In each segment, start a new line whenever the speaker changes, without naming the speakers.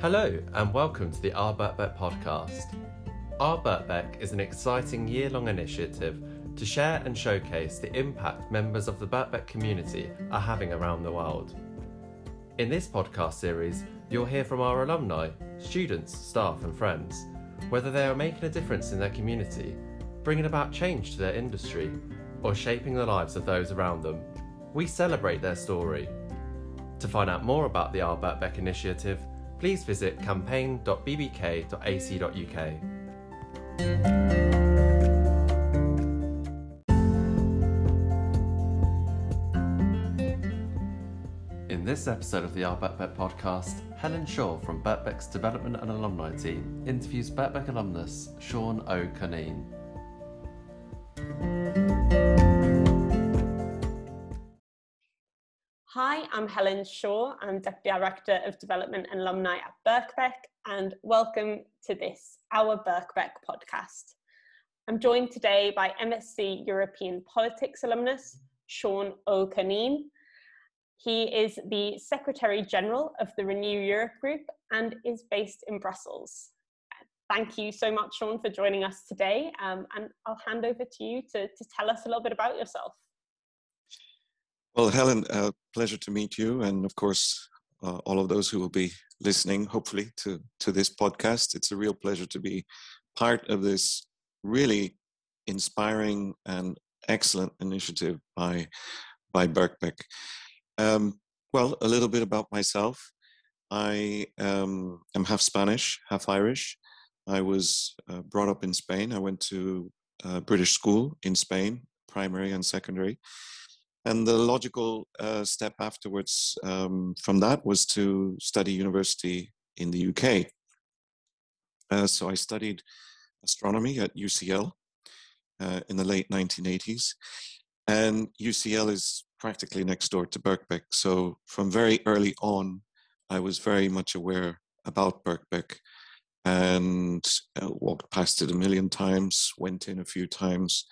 Hello, and welcome to the Birkbeck podcast. Birkbeck is an exciting year long initiative to share and showcase the impact members of the Birkbeck community are having around the world. In this podcast series, you'll hear from our alumni, students, staff, and friends, whether they are making a difference in their community, bringing about change to their industry, or shaping the lives of those around them. We celebrate their story. To find out more about the Birkbeck initiative, please visit campaign.bbk.ac.uk. In this episode of the Our Birkbeck podcast, Helen Shaw from Birkbeck's Development and Alumni team interviews Birkbeck alumnus Sean O'Curneen.
Hi, I'm Helen Shaw. I'm Deputy Director of Development and Alumni at Birkbeck, and welcome to this, our Birkbeck podcast. I'm joined today by MSc European Politics alumnus Sean O'Curneen. He is the Secretary General of the Renew Europe Group and is based in Brussels. Thank you so much, Sean, for joining us today. Um, and I'll hand over to you to, to tell us a little bit about yourself.
Well, Helen, uh, pleasure to meet you, and of course, uh, all of those who will be listening, hopefully, to to this podcast. It's a real pleasure to be part of this really inspiring and excellent initiative by by Birkbeck. Um, well, a little bit about myself. I um, am half Spanish, half Irish. I was uh, brought up in Spain. I went to British school in Spain, primary and secondary and the logical uh, step afterwards um, from that was to study university in the UK. Uh, so I studied astronomy at UCL uh, in the late 1980s. And UCL is practically next door to Birkbeck. So from very early on, I was very much aware about Birkbeck and uh, walked past it a million times, went in a few times,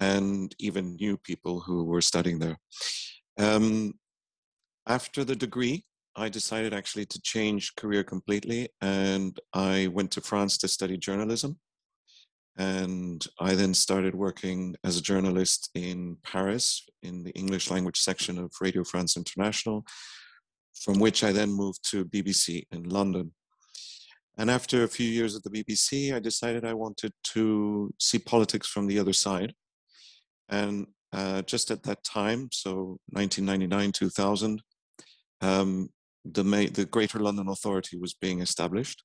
and even new people who were studying there. Um, after the degree, I decided actually to change career completely, and I went to France to study journalism. And I then started working as a journalist in Paris in the English language section of Radio France International, from which I then moved to BBC in London. And after a few years at the BBC, I decided I wanted to see politics from the other side. And uh, just at that time, so 1999, 2000, um, the, the Greater London Authority was being established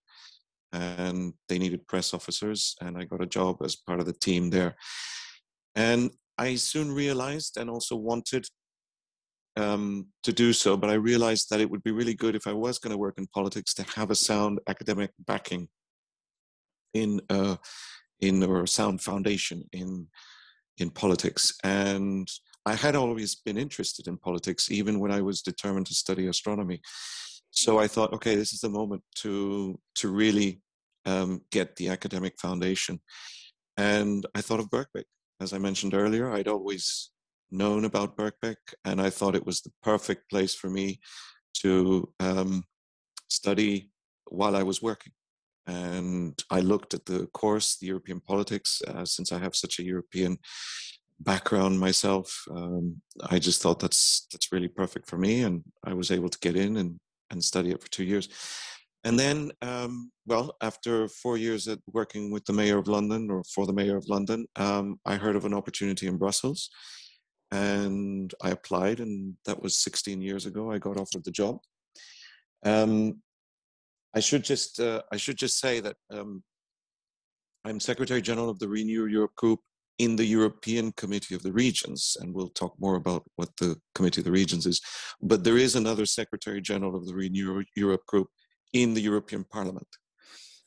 and they needed press officers and I got a job as part of the team there. And I soon realized and also wanted um, to do so, but I realized that it would be really good if I was going to work in politics to have a sound academic backing in uh, in or a sound foundation in in politics. And I had always been interested in politics, even when I was determined to study astronomy. So I thought, okay, this is the moment to to really um, get the academic foundation. And I thought of Birkbeck. As I mentioned earlier, I'd always known about Birkbeck, and I thought it was the perfect place for me to um, study while I was working and I looked at the course, the European politics, uh, since I have such a European background myself. Um, I just thought that's that's really perfect for me, and I was able to get in and and study it for two years. And then, um, well, after four years at working with the mayor of London or for the mayor of London, um, I heard of an opportunity in Brussels, and I applied, and that was 16 years ago. I got offered the job. Um, I should just uh, I should just say that um, I'm Secretary General of the Renew Europe Group in the European Committee of the Regions, and we'll talk more about what the Committee of the Regions is. But there is another Secretary General of the Renew Europe Group in the European Parliament.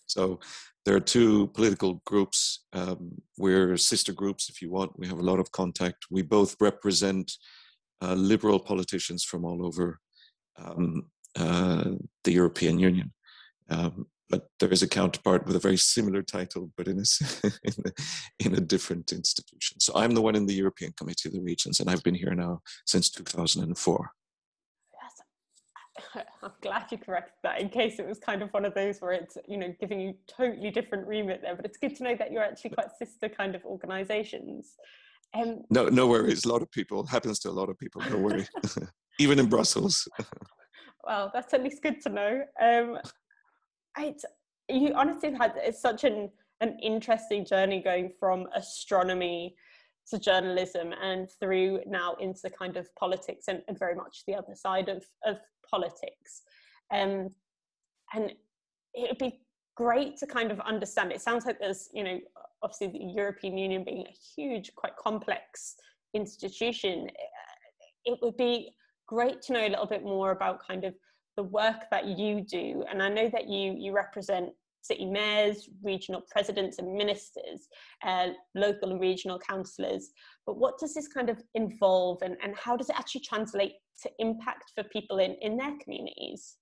So there are two political groups. Um, we're sister groups, if you want. We have a lot of contact. We both represent uh, liberal politicians from all over um, uh, the European Union. Um, but there is a counterpart with a very similar title, but in a, in a, in a different institution. So I'm the one in the European Committee of the Regions, and I've been here now since 2004.
Yes. I'm glad you corrected that in case it was kind of one of those where it's, you know, giving you totally different remit there. But it's good to know that you're actually quite sister kind of organizations.
Um, no, no worries. A lot of people happens to a lot of people. No worry, even in Brussels.
well, that's at least good to know. Um, I, you honestly had it's such an an interesting journey going from astronomy to journalism and through now into kind of politics and, and very much the other side of, of politics. Um, and it would be great to kind of understand. It sounds like there's, you know, obviously the European Union being a huge, quite complex institution. It would be great to know a little bit more about kind of the work that you do. And I know that you you represent city mayors, regional presidents and ministers, uh, local and regional councillors. But what does this kind of involve and, and how does it actually translate to impact for people in, in their communities?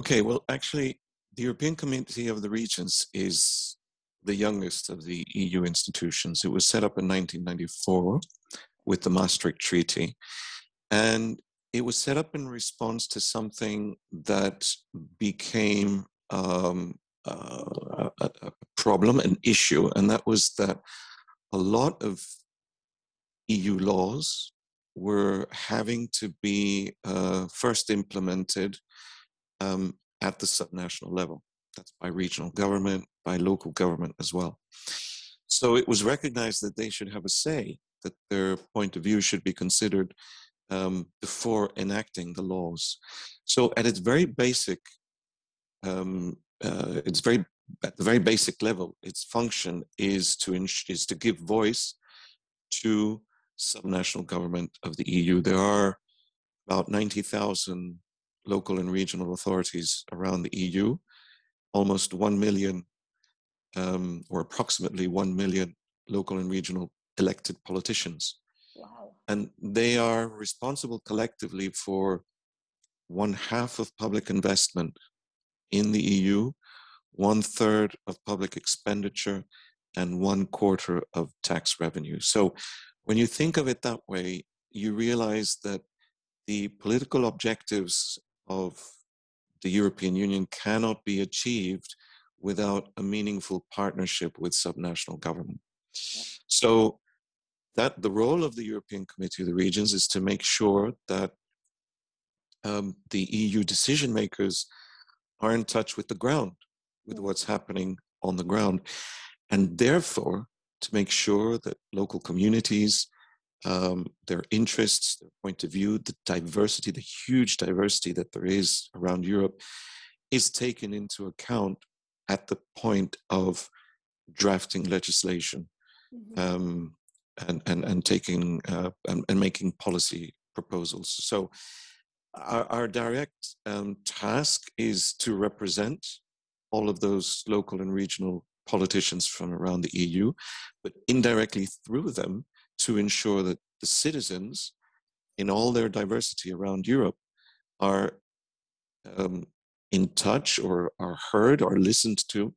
Okay, well, actually, the European Community of the Regions is the youngest of the EU institutions. It was set up in 1994 with the Maastricht Treaty. And it was set up in response to something that became um, uh, a, a, problem, an issue, and that was that a lot of EU laws were having to be uh, first implemented um, at the subnational level. That's by regional government, by local government as well. So it was recognized that they should have a say, that their point of view should be considered um, before enacting the laws. So at its very basic um, uh, it's very at the very basic level, its function is to is to give voice to subnational government of the EU. There are about ninety thousand local and regional authorities around the EU, almost one million, um, or approximately one million local and regional elected politicians. And they are responsible collectively for one half of public investment in the EU, one third of public expenditure, and one quarter of tax revenue. So when you think of it that way, you realize that the political objectives of the European Union cannot be achieved without a meaningful partnership with subnational government. So that the role of the European Committee of the Regions is to make sure that um, the EU decision makers are in touch with the ground, with what's happening on the ground. And therefore, to make sure that local communities, um, their interests, their point of view, the diversity, the huge diversity that there is around Europe, is taken into account at the point of drafting legislation mm-hmm. um, and, and, and taking uh, and, and making policy proposals. So our, our direct um, task is to represent all of those local and regional politicians from around the EU, but indirectly through them to ensure that the citizens, in all their diversity around Europe, are um, in touch or are heard or listened to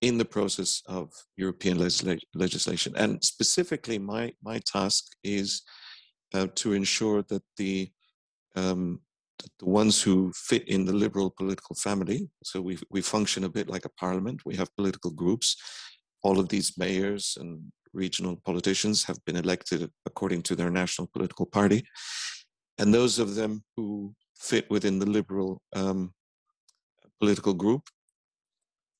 in the process of European legisla- legislation. And specifically, my, my task is uh, to ensure that the um, the ones who fit in the liberal political family. So we, we function a bit like a parliament. We have political groups. All of these mayors and regional politicians have been elected according to their national political party. And those of them who fit within the liberal um, political group,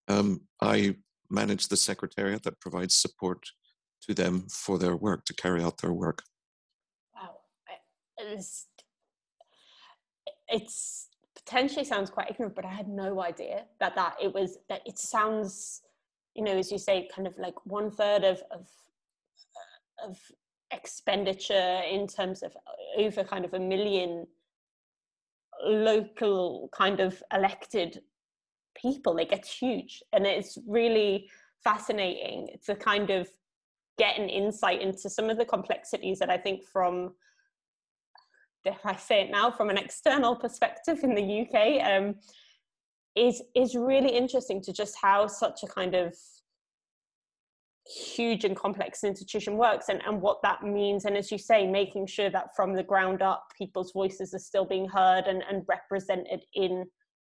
um, I manage the secretariat that provides support to them for their work, to carry out their work.
Wow. It's it's potentially sounds quite ignorant, but I had no idea that that it was that it sounds, you know, as you say, kind of like one third of of of expenditure in terms of over kind of a million local kind of elected people. It gets huge, and it's really fascinating to kind of get an insight into some of the complexities that I think from if I say it now from an external perspective in the UK, um, is is really interesting to just how such a kind of huge and complex institution works and, and what that means and as you say making sure that from the ground up people's voices are still being heard and, and represented in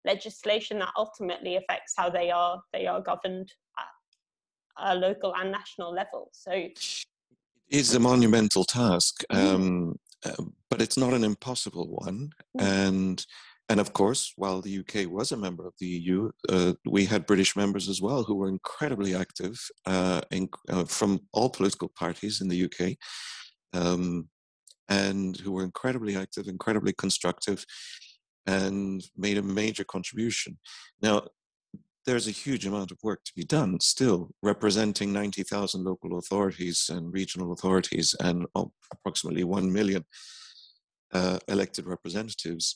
legislation that ultimately affects how they are they are governed at a local and national level so it
is a monumental task mm. um, uh, but it's not an impossible one mm. and and of course, while the UK was a member of the EU, uh, we had British members as well who were incredibly active uh, in, uh, from all political parties in the UK um, and who were incredibly active, incredibly constructive, and made a major contribution. Now, there's a huge amount of work to be done still, representing 90,000 local authorities and regional authorities and approximately 1 million uh, elected representatives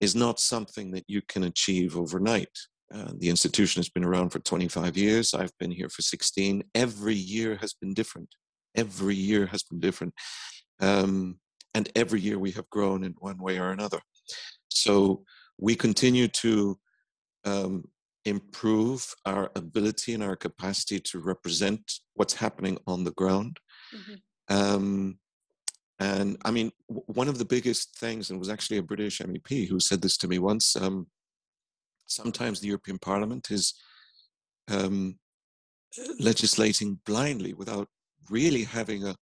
is not something that you can achieve overnight. Uh, the institution has been around for 25 years. I've been here for 16. Every year has been different. Every year has been different. Um, and every year we have grown in one way or another. So we continue to um, improve our ability and our capacity to represent what's happening on the ground. Mm-hmm. Um, and I mean, w- one of the biggest things, and it was actually a British MEP who said this to me once. Um, sometimes the European Parliament is um, legislating blindly without really having a,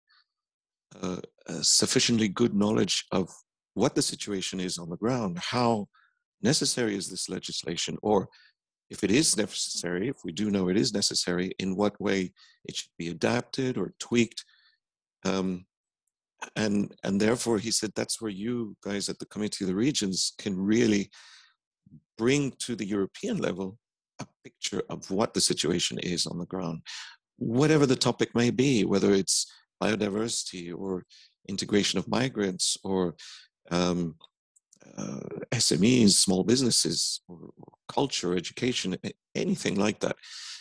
a, a, sufficiently good knowledge of what the situation is on the ground. How necessary is this legislation, or if it is necessary, if we do know it is necessary, in what way it should be adapted or tweaked. Um, and and therefore he said that's where you guys at the committee of the regions can really bring to the european level a picture of what the situation is on the ground whatever the topic may be whether it's biodiversity or integration of migrants or um, uh, SMEs, small businesses, or, or culture, education, anything like that.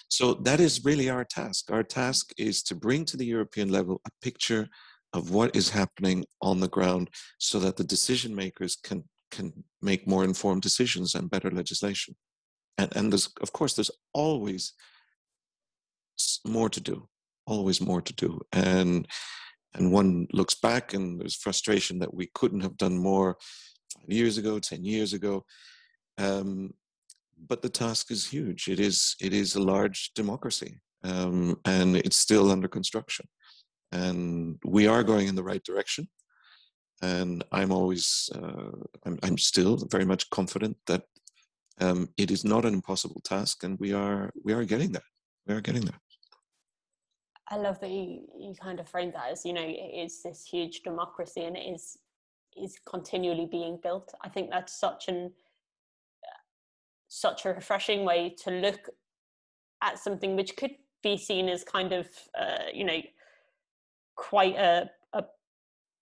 So that is really our task. Our task is to bring to the European level a picture of what is happening on the ground so that the decision makers can can make more informed decisions and better legislation and and there's of course there's always more to do always more to do and and one looks back and there's frustration that we couldn't have done more five years ago ten years ago um, but the task is huge it is it is a large democracy um, and it's still under construction and we are going in the right direction. And I'm always, uh, I'm, I'm, still very much confident that um, it is not an impossible task, and we are we are getting there. We are getting there.
I love that you, you kind of frame that as you know it is this huge democracy and it is is continually being built. I think that's such an such a refreshing way to look at something which could be seen as kind of uh, you know quite a, a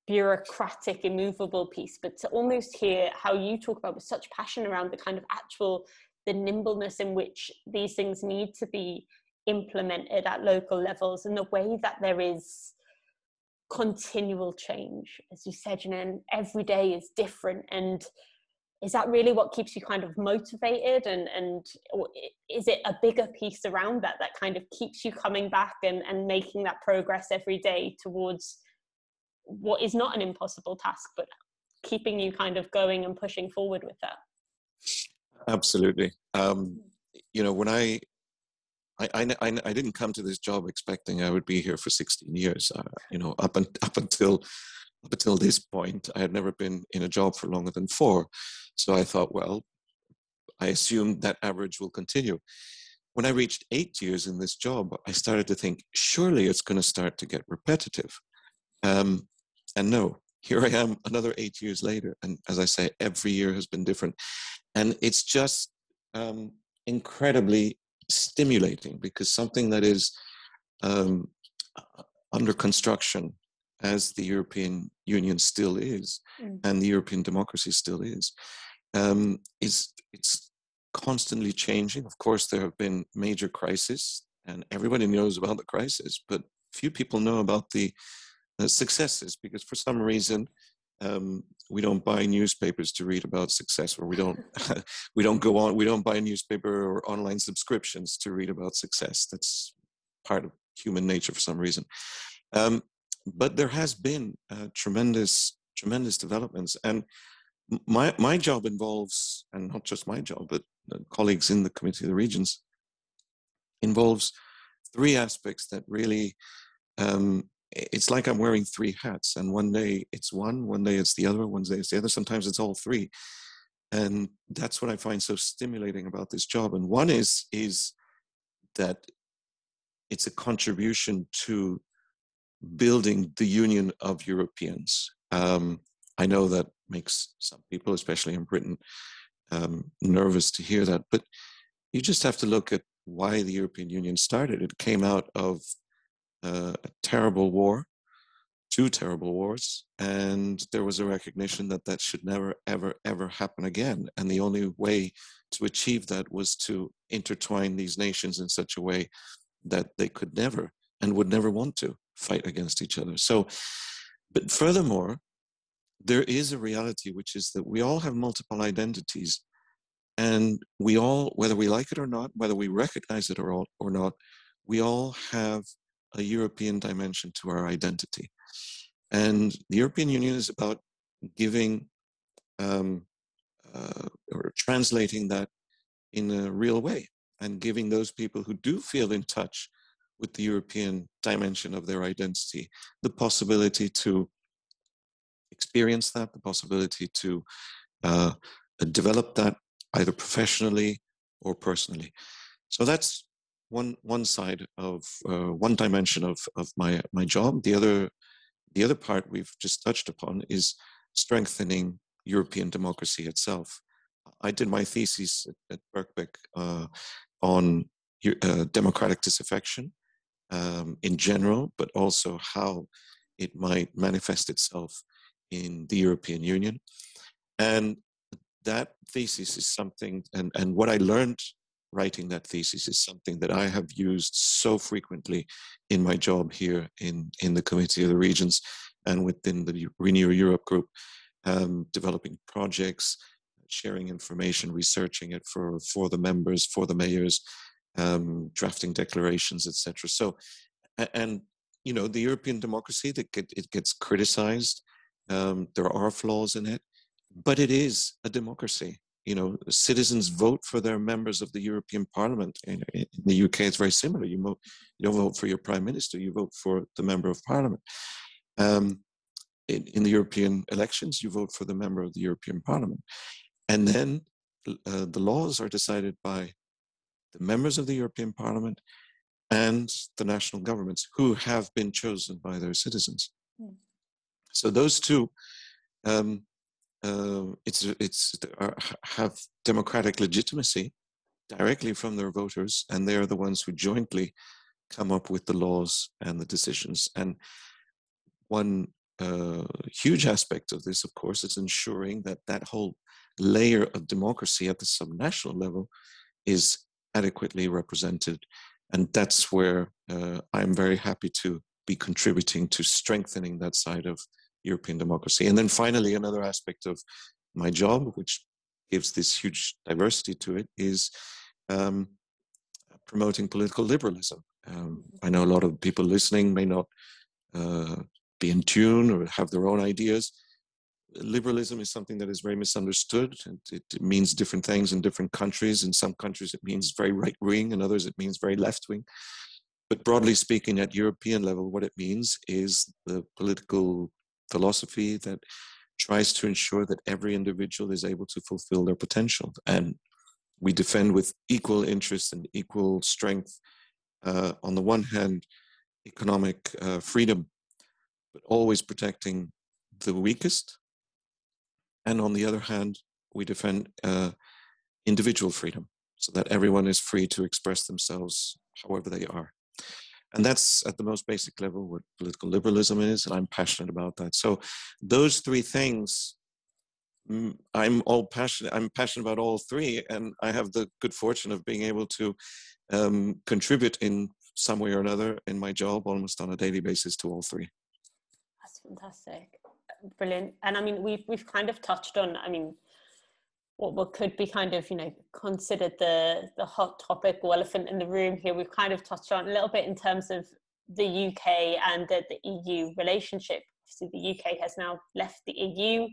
bureaucratic, immovable piece, but to almost hear how you talk about with such passion around the kind of actual the nimbleness in which these things need to be implemented at local levels and the way that there is continual change as you said you know and every day is different. And is that really what keeps you kind of motivated? And and is it a bigger piece around that that kind of keeps you coming back and and making that progress every day towards what is not an impossible task but keeping you kind of going and pushing forward with that?
Absolutely. Um, you know when I, I I, I didn't come to this job expecting I would be here for 16 years. Uh, you know, up and up until up until this point, I had never been in a job for longer than four. So I thought, well, I assume that average will continue. When I reached eight years in this job, I started to think, surely it's going to start to get repetitive. Um, and no, here I am another eight years later. And as I say, every year has been different. And it's just um, incredibly stimulating because something that is um, under construction as the European Union still is, mm. and the European democracy still is, um, is it's constantly changing. Of course, there have been major crises, and everybody knows about the crisis, but few people know about the uh, successes because for some reason um, we don't buy newspapers to read about success, or we don't we don't go on we don't buy newspaper or online subscriptions to read about success. That's part of human nature for some reason. Um, but there has been uh, tremendous, tremendous developments. And my, my job involves, and not just my job, but colleagues in the Committee of the Regions, involves three aspects that really um, it's like I'm wearing three hats, and one day it's one, one day it's the other, one day it's the other. Sometimes it's all three, and that's what I find so stimulating about this job. And one is is that it's a contribution to building the union of Europeans. Um, I know that makes some people, especially in Britain, um, nervous to hear that, but you just have to look at why the European Union started. It came out of a terrible war, two terrible wars, and there was a recognition that that should never, ever, ever happen again. And the only way to achieve that was to intertwine these nations in such a way that they could never and would never want to fight against each other. So, but furthermore, there is a reality which is that we all have multiple identities and we all whether we like it or not whether we recognize it or, or not we all have a european dimension to our identity and the european union is about giving um, uh, or translating that in a real way and giving those people who do feel in touch with the european dimension of their identity the possibility to experience that the possibility to uh, develop that either professionally or personally. So that's one one side of uh, one dimension of of my my job. The other the other part we've just touched upon is strengthening European democracy itself. I did my thesis at, at Birkbeck uh, on uh, democratic disaffection um, in general, but also how it might manifest itself in the European Union. And that thesis is something, and, and what I learned writing that thesis is something that I have used so frequently in my job here in, in the Committee of the Regions and within the Renew Europe group, um, developing projects, sharing information, researching it for, for the members, for the mayors, um, drafting declarations, etc. So, and you know, the European democracy that get, it gets criticized. Um, there are flaws in it, but it is a democracy. You know, citizens vote for their members of the European Parliament. In, in the UK, it's very similar. You, mo- you, don't vote for your prime minister; you vote for the member of Parliament. Um, in, in, the European elections, you vote for the member of the European Parliament, and then uh, the laws are decided by the members of the European Parliament and the national governments who have been chosen by their citizens. Mm. So those two um, uh, it's it's uh, have democratic legitimacy directly from their voters, and they are the ones who jointly come up with the laws and the decisions. And one uh, huge aspect of this, of course, is ensuring that that whole layer of democracy at the subnational level is adequately represented. And that's where uh, I'm very happy to be contributing to strengthening that side of European democracy. And then finally, another aspect of my job, which gives this huge diversity to it, is um, promoting political liberalism. Um, I know a lot of people listening may not uh, be in tune or have their own ideas. Liberalism is something that is very misunderstood. and it, it means different things in different countries. In some countries, it means very right wing, in others, it means very left wing. But broadly speaking, at European level, what it means is the political philosophy that tries to ensure that every individual is able to fulfill their potential. And we defend with equal interest and equal strength, uh, on the one hand, economic uh, freedom, but always protecting the weakest. And on the other hand, we defend uh, individual freedom so that everyone is free to express themselves however they are. And that's at the most basic level what political liberalism is, and I'm passionate about that. So those three things, mm, I'm all passionate. I'm passionate about all three, and I have the good fortune of being able to um, contribute in some way or another in my job, almost on a daily basis, to all three.
That's fantastic, brilliant. And I mean, we've we've kind of touched on. I mean, what, what could be kind of you know considered the the hot topic or elephant in the room here we've kind of touched on a little bit in terms of the UK and the, the EU relationship. So the UK has now left the EU.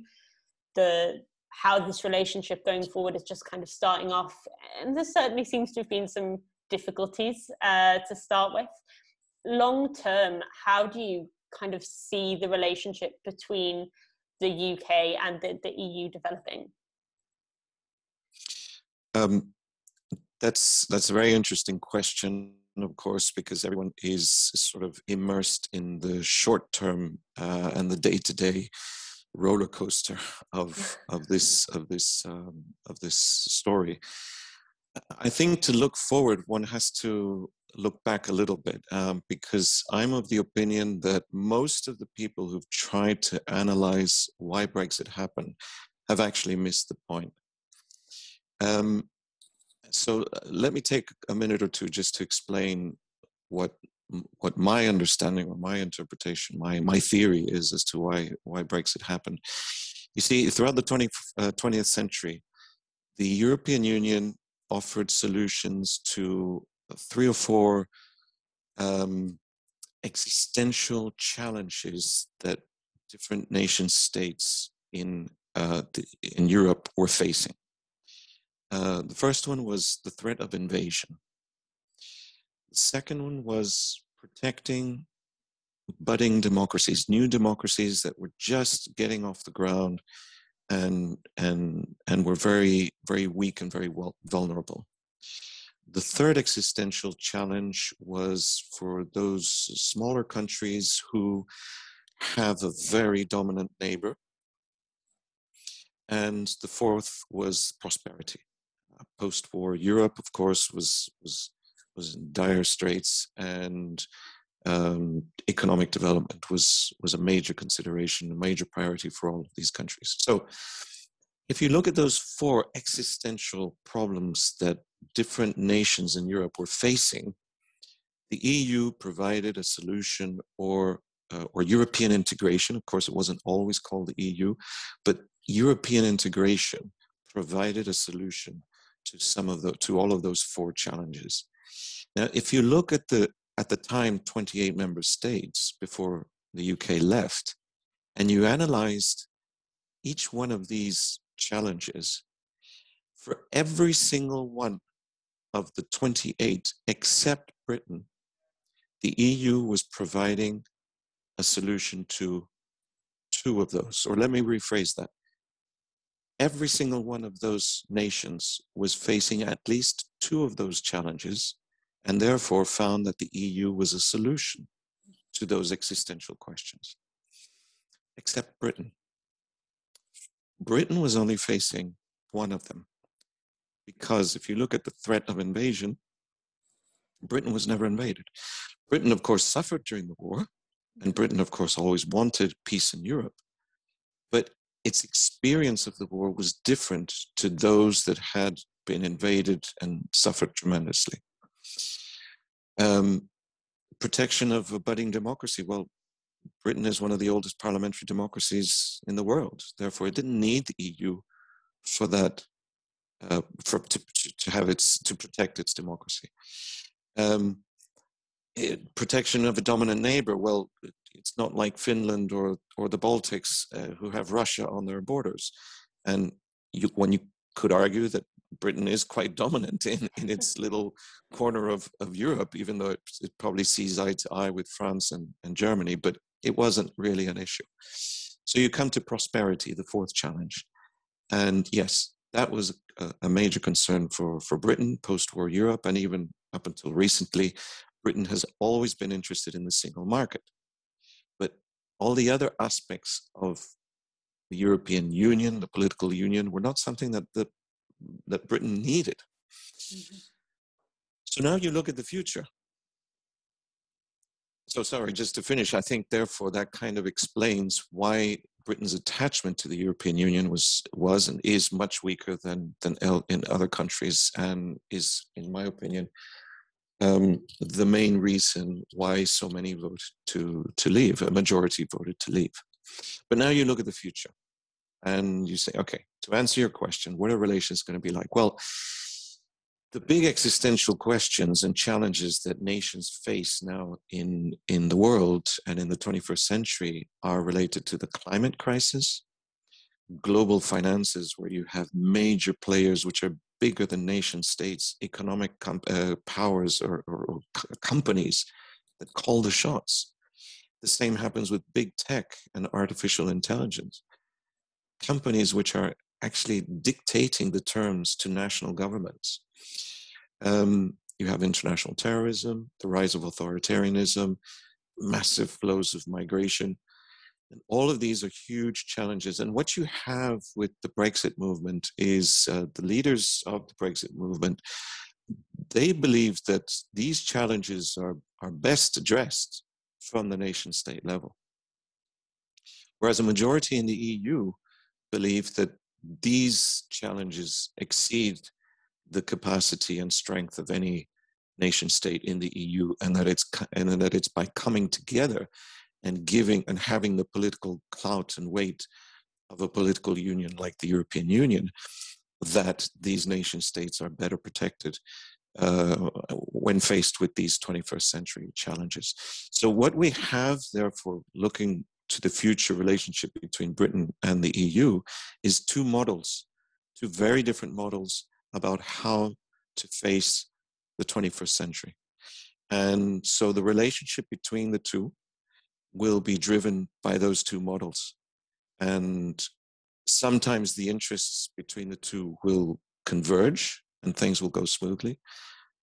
The how this relationship going forward is just kind of starting off, and there certainly seems to have been some difficulties uh, to start with. Long term, how do you kind of see the relationship between the UK and the, the EU developing?
Um, that's that's a very interesting question, of course, because everyone is sort of immersed in the short term uh, and the day to day roller coaster of of this of this um, of this story. I think to look forward, one has to look back a little bit um, because I'm of the opinion that most of the people who've tried to analyze why Brexit happened have actually missed the point. Um, so uh, let me take a minute or two just to explain what what my understanding or my interpretation, my my theory is as to why why Brexit happened. You see, throughout the 20, uh, 20th century, the European Union offered solutions to three or four um, existential challenges that different nation states in uh, the, in Europe were facing. Uh, the first one was the threat of invasion. The second one was protecting budding democracies, new democracies that were just getting off the ground and and and were very very weak and very well vulnerable. The third existential challenge was for those smaller countries who have a very dominant neighbor. And the fourth was prosperity. Post-war Europe, of course, was was was in dire straits, and um, economic development was was a major consideration, a major priority for all of these countries. So, if you look at those four existential problems that different nations in Europe were facing, the EU provided a solution or uh, or European integration. Of course, it wasn't always called the EU, but European integration provided a solution to some of the to all of those four challenges. Now, if you look at the at the time 28 member states before the UK left, and you analyzed each one of these challenges, for every single one of the 28 except Britain, the EU was providing a solution to two of those. Or let me rephrase that. Every single one of those nations was facing at least two of those challenges and therefore found that the EU was a solution to those existential questions, except Britain. Britain was only facing one of them. Because if you look at the threat of invasion, Britain was never invaded. Britain, of course, suffered during the war, and Britain, of course, always wanted peace in Europe. But its experience of the war was different to those that had been invaded and suffered tremendously. Um, protection of a budding democracy. Well, Britain is one of the oldest parliamentary democracies in the world. Therefore, it didn't need the EU for that, uh, for to, to have its to protect its democracy. Um, it, protection of a dominant neighbor. Well, it's not like Finland or or the Baltics uh, who have Russia on their borders, and you, when you could argue that Britain is quite dominant in, in its little corner of, of Europe, even though it, it, probably sees eye to eye with France and, and Germany, but it wasn't really an issue. So you come to prosperity, the fourth challenge. And yes, that was a, a major concern for, for Britain, post war Europe, and even up until recently, Britain has always been interested in the single market. But all the other aspects of the European Union, the political union, were not something that the that Britain needed. Mm-hmm. So now you look at the future. So sorry, just to finish, I think therefore that kind of explains why Britain's attachment to the European Union was was and is much weaker than than in other countries, and is, in my opinion, um, the main reason why so many voted to to leave. A majority voted to leave. But now you look at the future and you say, okay, to answer your question, what are relations going to be like? Well, the big existential questions and challenges that nations face now in, in the world and in the 21st century are related to the climate crisis, global finances, where you have major players which are bigger than nation states, economic uh, powers or, or, or companies that call the shots. The same happens with big tech and artificial intelligence. Companies which are actually dictating the terms to national governments. Um, you have international terrorism, the rise of authoritarianism, massive flows of migration. And all of these are huge challenges. And what you have with the Brexit movement is uh, the leaders of the Brexit movement, they believe that these challenges are, are best addressed from the nation state level. Whereas a majority in the EU believe that these challenges exceed the capacity and strength of any nation state in the EU, and that it's and that it's by coming together and giving and having the political clout and weight of a political union like the European Union that these nation states are better protected uh, when faced with these 21st century challenges. So, what we have, therefore, looking to the future relationship between Britain and the EU is two models, two very different models about how to face the 21st century. And so the relationship between the two will be driven by those two models. And sometimes the interests between the two will converge and things will go smoothly.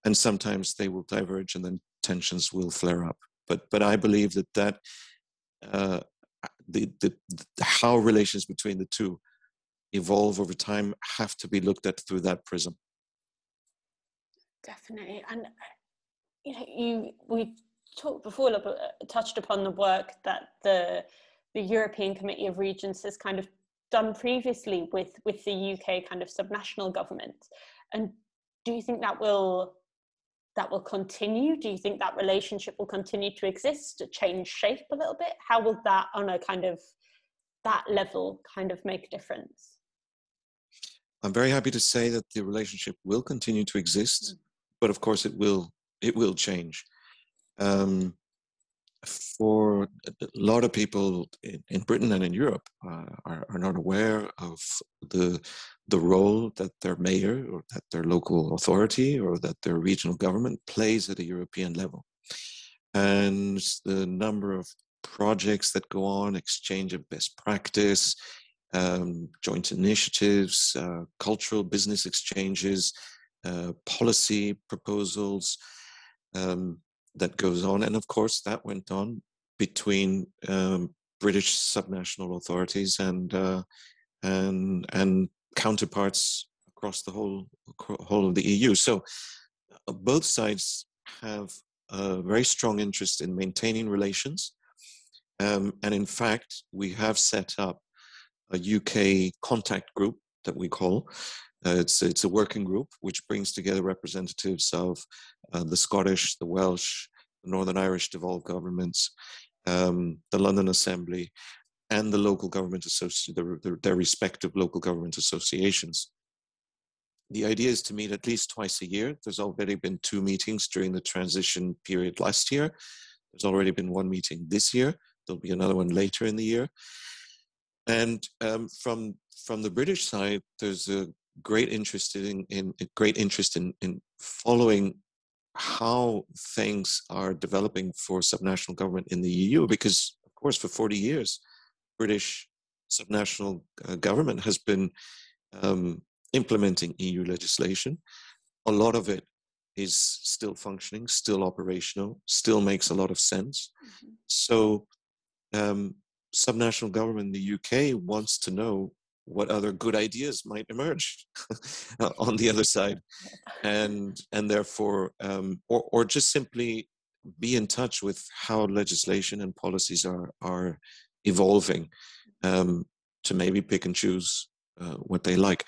And sometimes they will diverge and then tensions will flare up. But, but I believe that that uh, the, the, the, how relations between the two evolve over time have to be looked at through that prism.
Definitely, and you know, you we talked before, uh, touched upon the work that the the European Committee of Regions has kind of done previously with with the UK kind of subnational government, and do you think that will that will continue? Do you think that relationship will continue to exist, to change shape a little bit? How will that, on a kind of that level, kind of make a difference?
I'm very happy to say that the relationship will continue to exist, mm. but of course it will it will change. Um, for a lot of people in, in Britain and in Europe uh, are, are, not aware of the the role that their mayor or that their local authority or that their regional government plays at a European level, and the number of projects that go on, exchange of best practice, um, joint initiatives, uh, cultural business exchanges, uh, policy proposals. Um, that goes on. And of course, that went on between um, British subnational authorities and uh, and and counterparts across the whole whole of the EU. So uh, both sides have a very strong interest in maintaining relations. Um, and in fact, we have set up a UK contact group that we call, uh, it's, it's a working group which brings together representatives of uh, the Scottish, the Welsh, the Northern Irish devolved governments, um, the London Assembly, and the local government associations, their, their, their respective local government associations. The idea is to meet at least twice a year. There's already been two meetings during the transition period last year. There's already been one meeting this year. There'll be another one later in the year. And um, from from the British side, there's a great interest in, in great interest in, in following how things are developing for subnational government in the EU, because of course for 40 years, British subnational uh, government has been um, implementing EU legislation. A lot of it is still functioning, still operational, still makes a lot of sense. Mm-hmm. So, um, subnational government in the UK wants to know what other good ideas might emerge on the other side. And and therefore um, or, or just simply be in touch with how legislation and policies are are evolving um, to maybe pick and choose uh, what they like.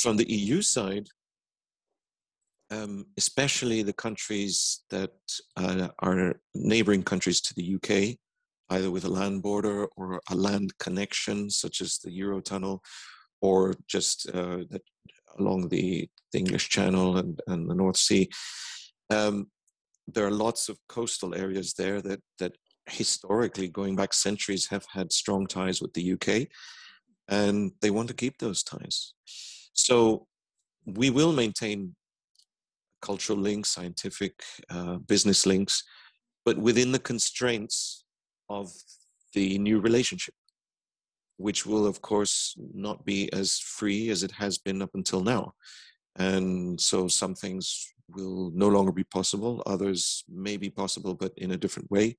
From the eu side um, especially the countries that uh, are neighboring countries to the uk either with a land border or a land connection, such as the Eurotunnel, or just uh, along the, the English Channel and, and the North Sea. Um, there are lots of coastal areas there that, that historically, going back centuries, have had strong ties with the UK, and they want to keep those ties. So we will maintain cultural links, scientific, uh, business links, but within the constraints of the new relationship, which will, of course, not be as free as it has been up until now. And so some things will no longer be possible, others may be possible, but in a different way.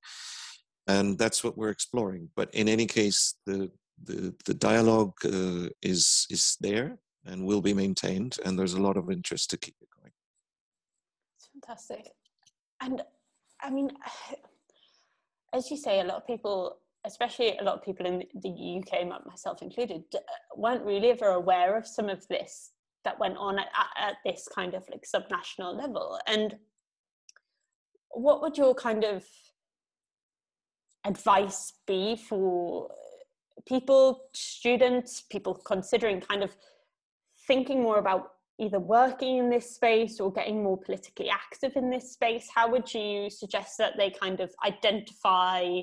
And that's what we're exploring. But in any case, the the, the dialogue uh, is is there and will be maintained, and there's a lot of interest to keep it going.
It's fantastic, and I mean, as you say, a lot of people, especially a lot of people in the UK, myself included, uh, weren't really ever aware of some of this that went on at, at this kind of like subnational level. And what would your kind of advice be for people, students, people considering kind of thinking more about either working in this space or getting more politically active in this space? How would you suggest that they kind of identify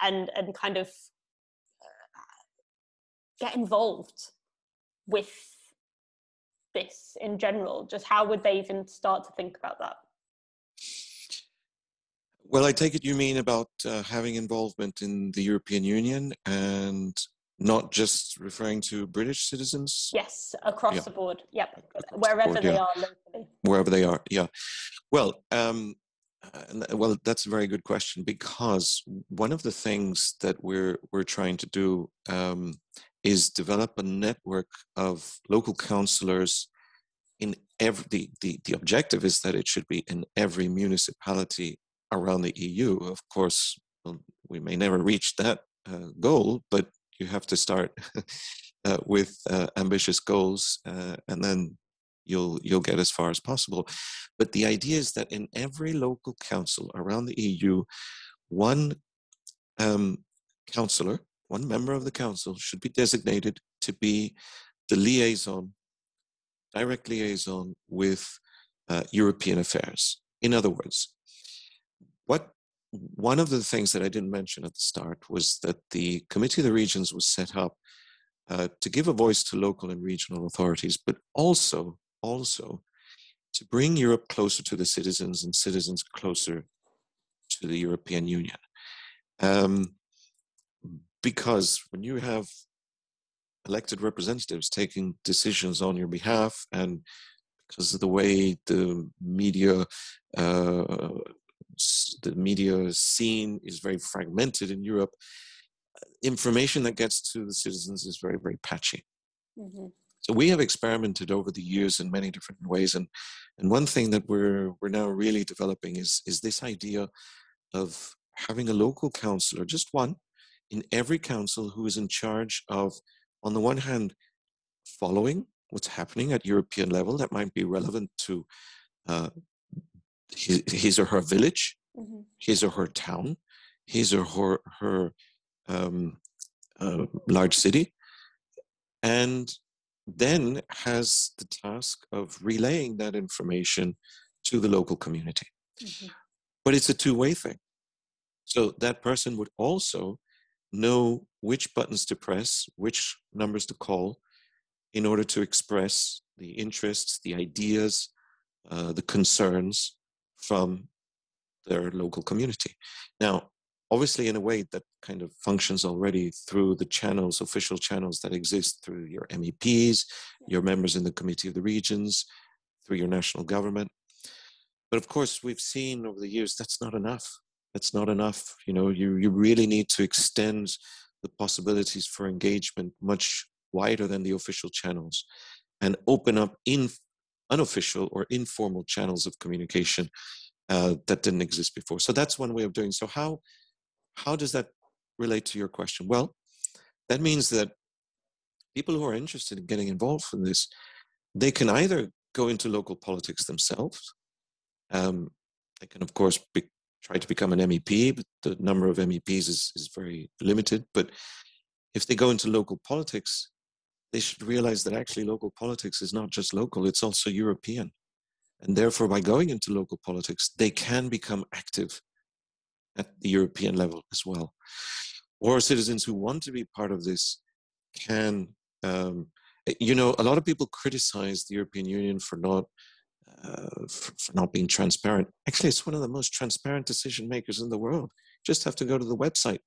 and and kind of uh, get involved with this in general? Just how would they even start to think about that?
Well, I take it you mean about uh, having involvement in the European Union and not just referring to British citizens?
Yes, across yeah. the board. Yep, across wherever the board, they yeah. are locally.
Wherever they are, yeah. Well, um, uh, well, that's a very good question because one of the things that we're we're trying to do um, is develop a network of local councillors in every. The, the the objective is that it should be in every municipality around the EU. Of course, we may never reach that uh, goal, but you have to start uh, with uh, ambitious goals, uh, and then you'll you'll get as far as possible. But the idea is that in every local council around the EU, one um, councillor, one member of the council, should be designated to be the liaison, direct liaison with uh, European affairs. In other words, what one of the things that I didn't mention at the start was that the Committee of the Regions was set up uh, to give a voice to local and regional authorities, but also also to bring Europe closer to the citizens and citizens closer to the European Union. Um, because when you have elected representatives taking decisions on your behalf and because of the way the media uh, the media scene is very fragmented in Europe. Information that gets to the citizens is very, very patchy. Mm-hmm. So we have experimented over the years in many different ways, and and one thing that we're we're now really developing is is this idea of having a local councillor, just one, in every council who is in charge of, on the one hand, following what's happening at European level that might be relevant to uh, his, his or her village, mm-hmm. his or her town, his or her, her um, uh, large city, and then has the task of relaying that information to the local community. Mm-hmm. But it's a two way thing. So that person would also know which buttons to press, which numbers to call in order to express the interests, the ideas, uh, the concerns from their local community. Now, obviously, in a way that kind of functions already through the channels, official channels that exist through your MEPs, your members in the Committee of the Regions, through your national government. But of course, we've seen over the years that's not enough. That's not enough. You know, you, you really need to extend the possibilities for engagement much wider than the official channels and open up in unofficial or informal channels of communication uh, that didn't exist before. So that's one way of doing. So how how does that relate to your question? Well, that means that people who are interested in getting involved in this, they can either go into local politics themselves. Um, they can, of course, be, try to become an MEP, but the number of MEPs is, is very limited. But if they go into local politics, they should realize that actually local politics is not just local, it's also European. And therefore, by going into local politics, they can become active at the European level as well. Or citizens who want to be part of this can, um, you know, a lot of people criticize the European Union for not uh, for, for, not being transparent. Actually, it's one of the most transparent decision makers in the world. Just have to go to the website.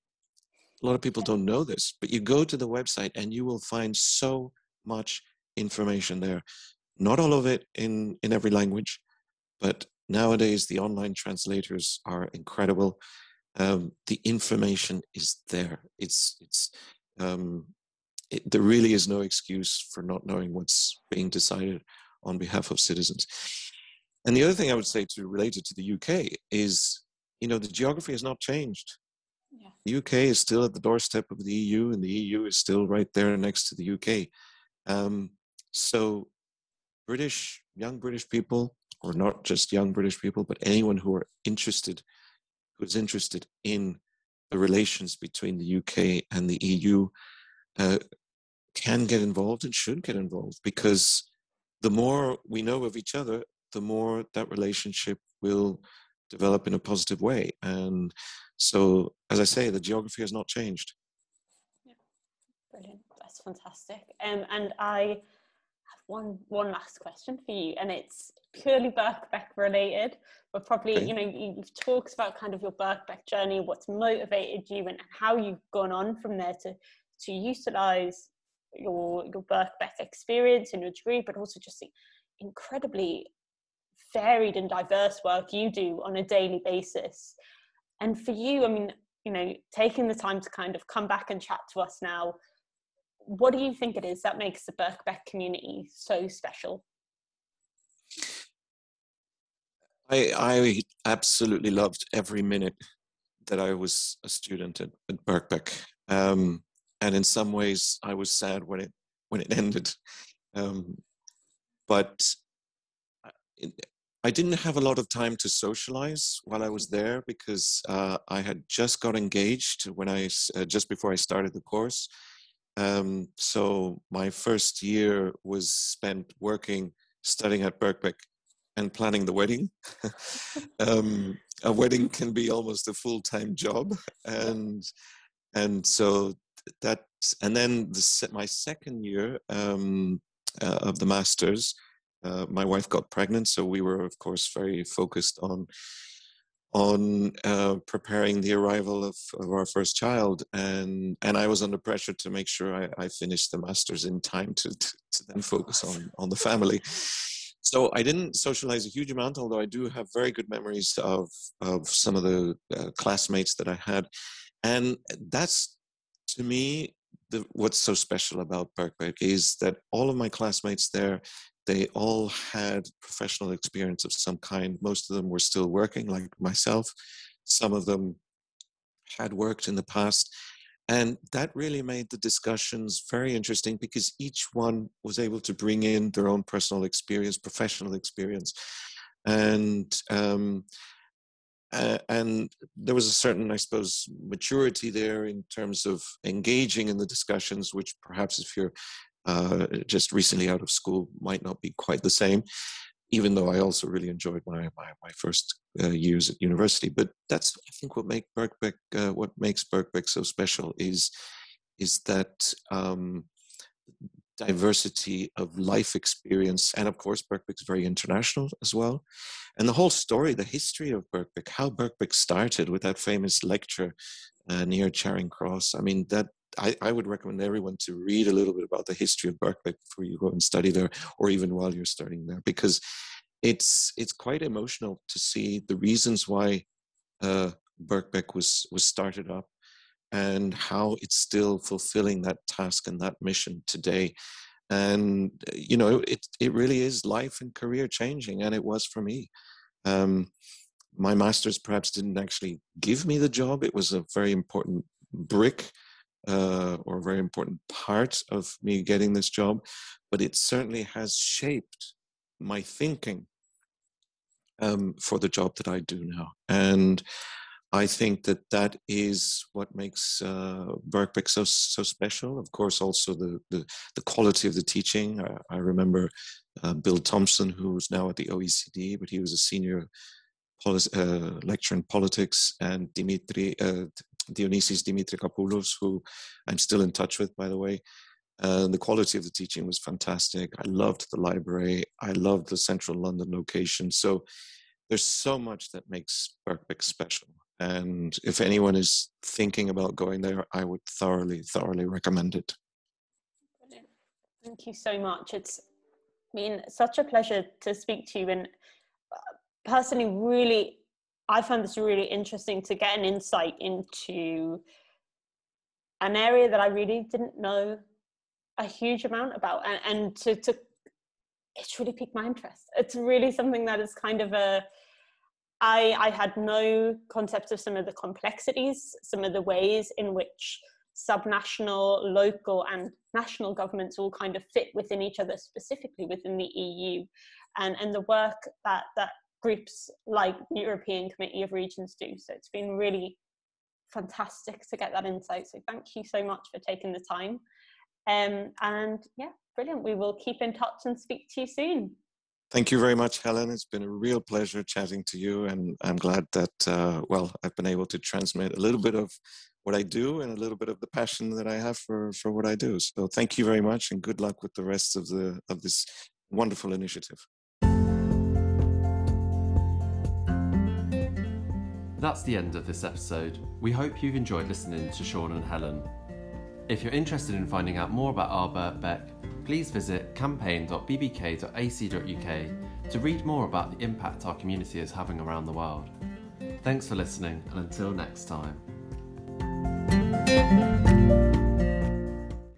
A lot of people don't know this, but you go to the website and you will find so much information there. Not all of it in, in every language, but nowadays the online translators are incredible. Um, the information is there. It's it's um, it, there really is no excuse for not knowing what's being decided on behalf of citizens. And the other thing I would say to related to the UK is, you know, the geography has not changed. Yeah. The UK is still at the doorstep of the EU, and the EU is still right there next to the UK. Um, so, British young British people, or not just young British people, but anyone who are interested, who's interested in the relations between the UK and the EU, uh, can get involved and should get involved because the more we know of each other, the more that relationship will develop in a positive way. And so, as I say, the geography has not changed.
Yeah, brilliant. That's fantastic. Um, and I have one one last question for you, and it's purely Birkbeck related, but probably okay. you know you've talked about kind of your Birkbeck journey, what's motivated you, and how you've gone on from there to to utilize your your Birkbeck experience and your degree, but also just the incredibly varied and diverse work you do on a daily basis. And for you, I mean, you know, taking the time to kind of come back and chat to us now, what do you think it is that makes the Birkbeck community so special?
I, I absolutely loved every minute that I was a student at, at Birkbeck. Um, and in some ways I was sad when it when it ended. Um, but I didn't have a lot of time to socialize while I was there because uh, I had just got engaged when I uh, just before I started the course. Um, so my first year was spent working, studying at Birkbeck, and planning the wedding. um, a wedding can be almost a full time job, and and so that and then the, my second year um, uh, of the masters uh, my wife got pregnant so we were of course very focused on on uh, preparing the arrival of, of, our first child and and I was under pressure to make sure I, I finished the masters in time to, to, to then focus on on the family. So I didn't socialize a huge amount although I do have very good memories of of some of the uh, classmates that I had. And that's to me, the, what's so special about Birkbeck is that all of my classmates there, they all had professional experience of some kind. Most of them were still working, like myself. Some of them had worked in the past. And that really made the discussions very interesting because each one was able to bring in their own personal experience, professional experience. And um, uh, and there was a certain, I suppose, maturity there in terms of engaging in the discussions, which perhaps if you're uh, just recently out of school might not be quite the same. Even though I also really enjoyed my my, my first uh, years at university, but that's I think what make Birkbeck uh, what makes Birkbeck so special is is that um, diversity of life experience. And of course, Birkbeck is very international as well. And the whole story, the history of Birkbeck, how Birkbeck started with that famous lecture uh, near Charing Cross. I mean, that I, I, would recommend everyone to read a little bit about the history of Birkbeck before you go and study there, or even while you're studying there, because it's it's quite emotional to see the reasons why uh, Birkbeck was was started up and how it's still fulfilling that task and that mission today. And you know it it really is life and career changing and it was for me. Um, my masters perhaps didn't actually give me the job. It was a very important brick uh, or a very important part of me getting this job but it certainly has shaped my thinking um, for the job that i do now and I think that that is what makes uh, Birkbeck so so special. Of course, also the the, the quality of the teaching. I, I remember uh, Bill Tompson, who's now at the OECD, but he was a senior uh, lecturer in politics, and Dimitri uh, Dionyssis Dimitrakopoulos, who I'm still in touch with, by the way. Uh, the quality of the teaching was fantastic. I loved the library. I loved the central London location. So there's so much that makes Birkbeck special. And if anyone is thinking about going there, I would thoroughly, thoroughly recommend it.
Brilliant. Thank you so much. It's been such a pleasure to speak to you. And personally, really, I found this really interesting to get an insight into an area that I really didn't know a huge amount about. And, and to, to, it's really piqued my interest. It's really something that is kind of a, I, I had no concept of some of the complexities, some of the ways in which subnational, local, and national governments all kind of fit within each other, specifically within the EU, and, and the work that, that groups like the European Committee of Regions do. So it's been really fantastic to get that insight. So thank you so much for taking the time. Um, and yeah, brilliant. We will keep in touch and speak to you soon.
Thank you very much, Helen. It's been a real pleasure chatting to you, and I'm glad that uh, well, I've been able to transmit a little bit of what I do and a little bit of the passion that I have for for what I do. So, thank you very much, and good luck with the rest of the of this wonderful initiative.
That's the end of this episode. We hope you've enjoyed listening to Sean and Helen. If you're interested in finding out more about our Birkbeck, please visit campaign.bbk.ac.uk to read more about the impact our community is having around the world. Thanks for listening, and until next time.